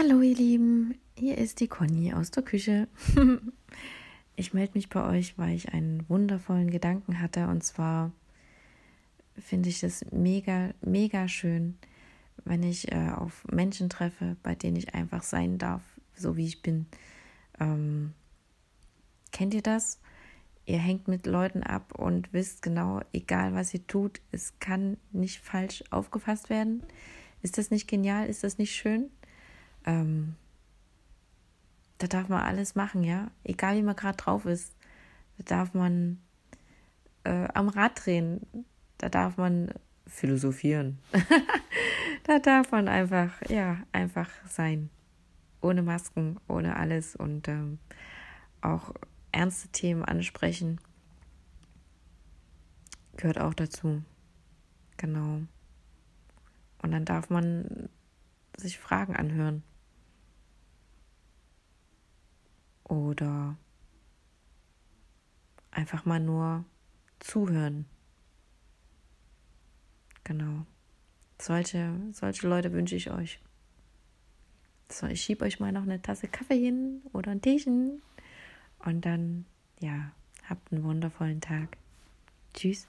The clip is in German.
Hallo ihr Lieben, hier ist die Conny aus der Küche. ich melde mich bei euch, weil ich einen wundervollen Gedanken hatte und zwar finde ich es mega, mega schön, wenn ich äh, auf Menschen treffe, bei denen ich einfach sein darf, so wie ich bin. Ähm, kennt ihr das? Ihr hängt mit Leuten ab und wisst genau, egal was ihr tut, es kann nicht falsch aufgefasst werden. Ist das nicht genial? Ist das nicht schön? Ähm, da darf man alles machen, ja. Egal wie man gerade drauf ist. Da darf man äh, am Rad drehen. Da darf man philosophieren. da darf man einfach, ja, einfach sein. Ohne Masken, ohne alles und ähm, auch ernste Themen ansprechen. Gehört auch dazu. Genau. Und dann darf man sich Fragen anhören. Oder einfach mal nur zuhören. Genau. Solche, solche Leute wünsche ich euch. So, ich schiebe euch mal noch eine Tasse Kaffee hin oder ein Teechen. Und dann, ja, habt einen wundervollen Tag. Tschüss.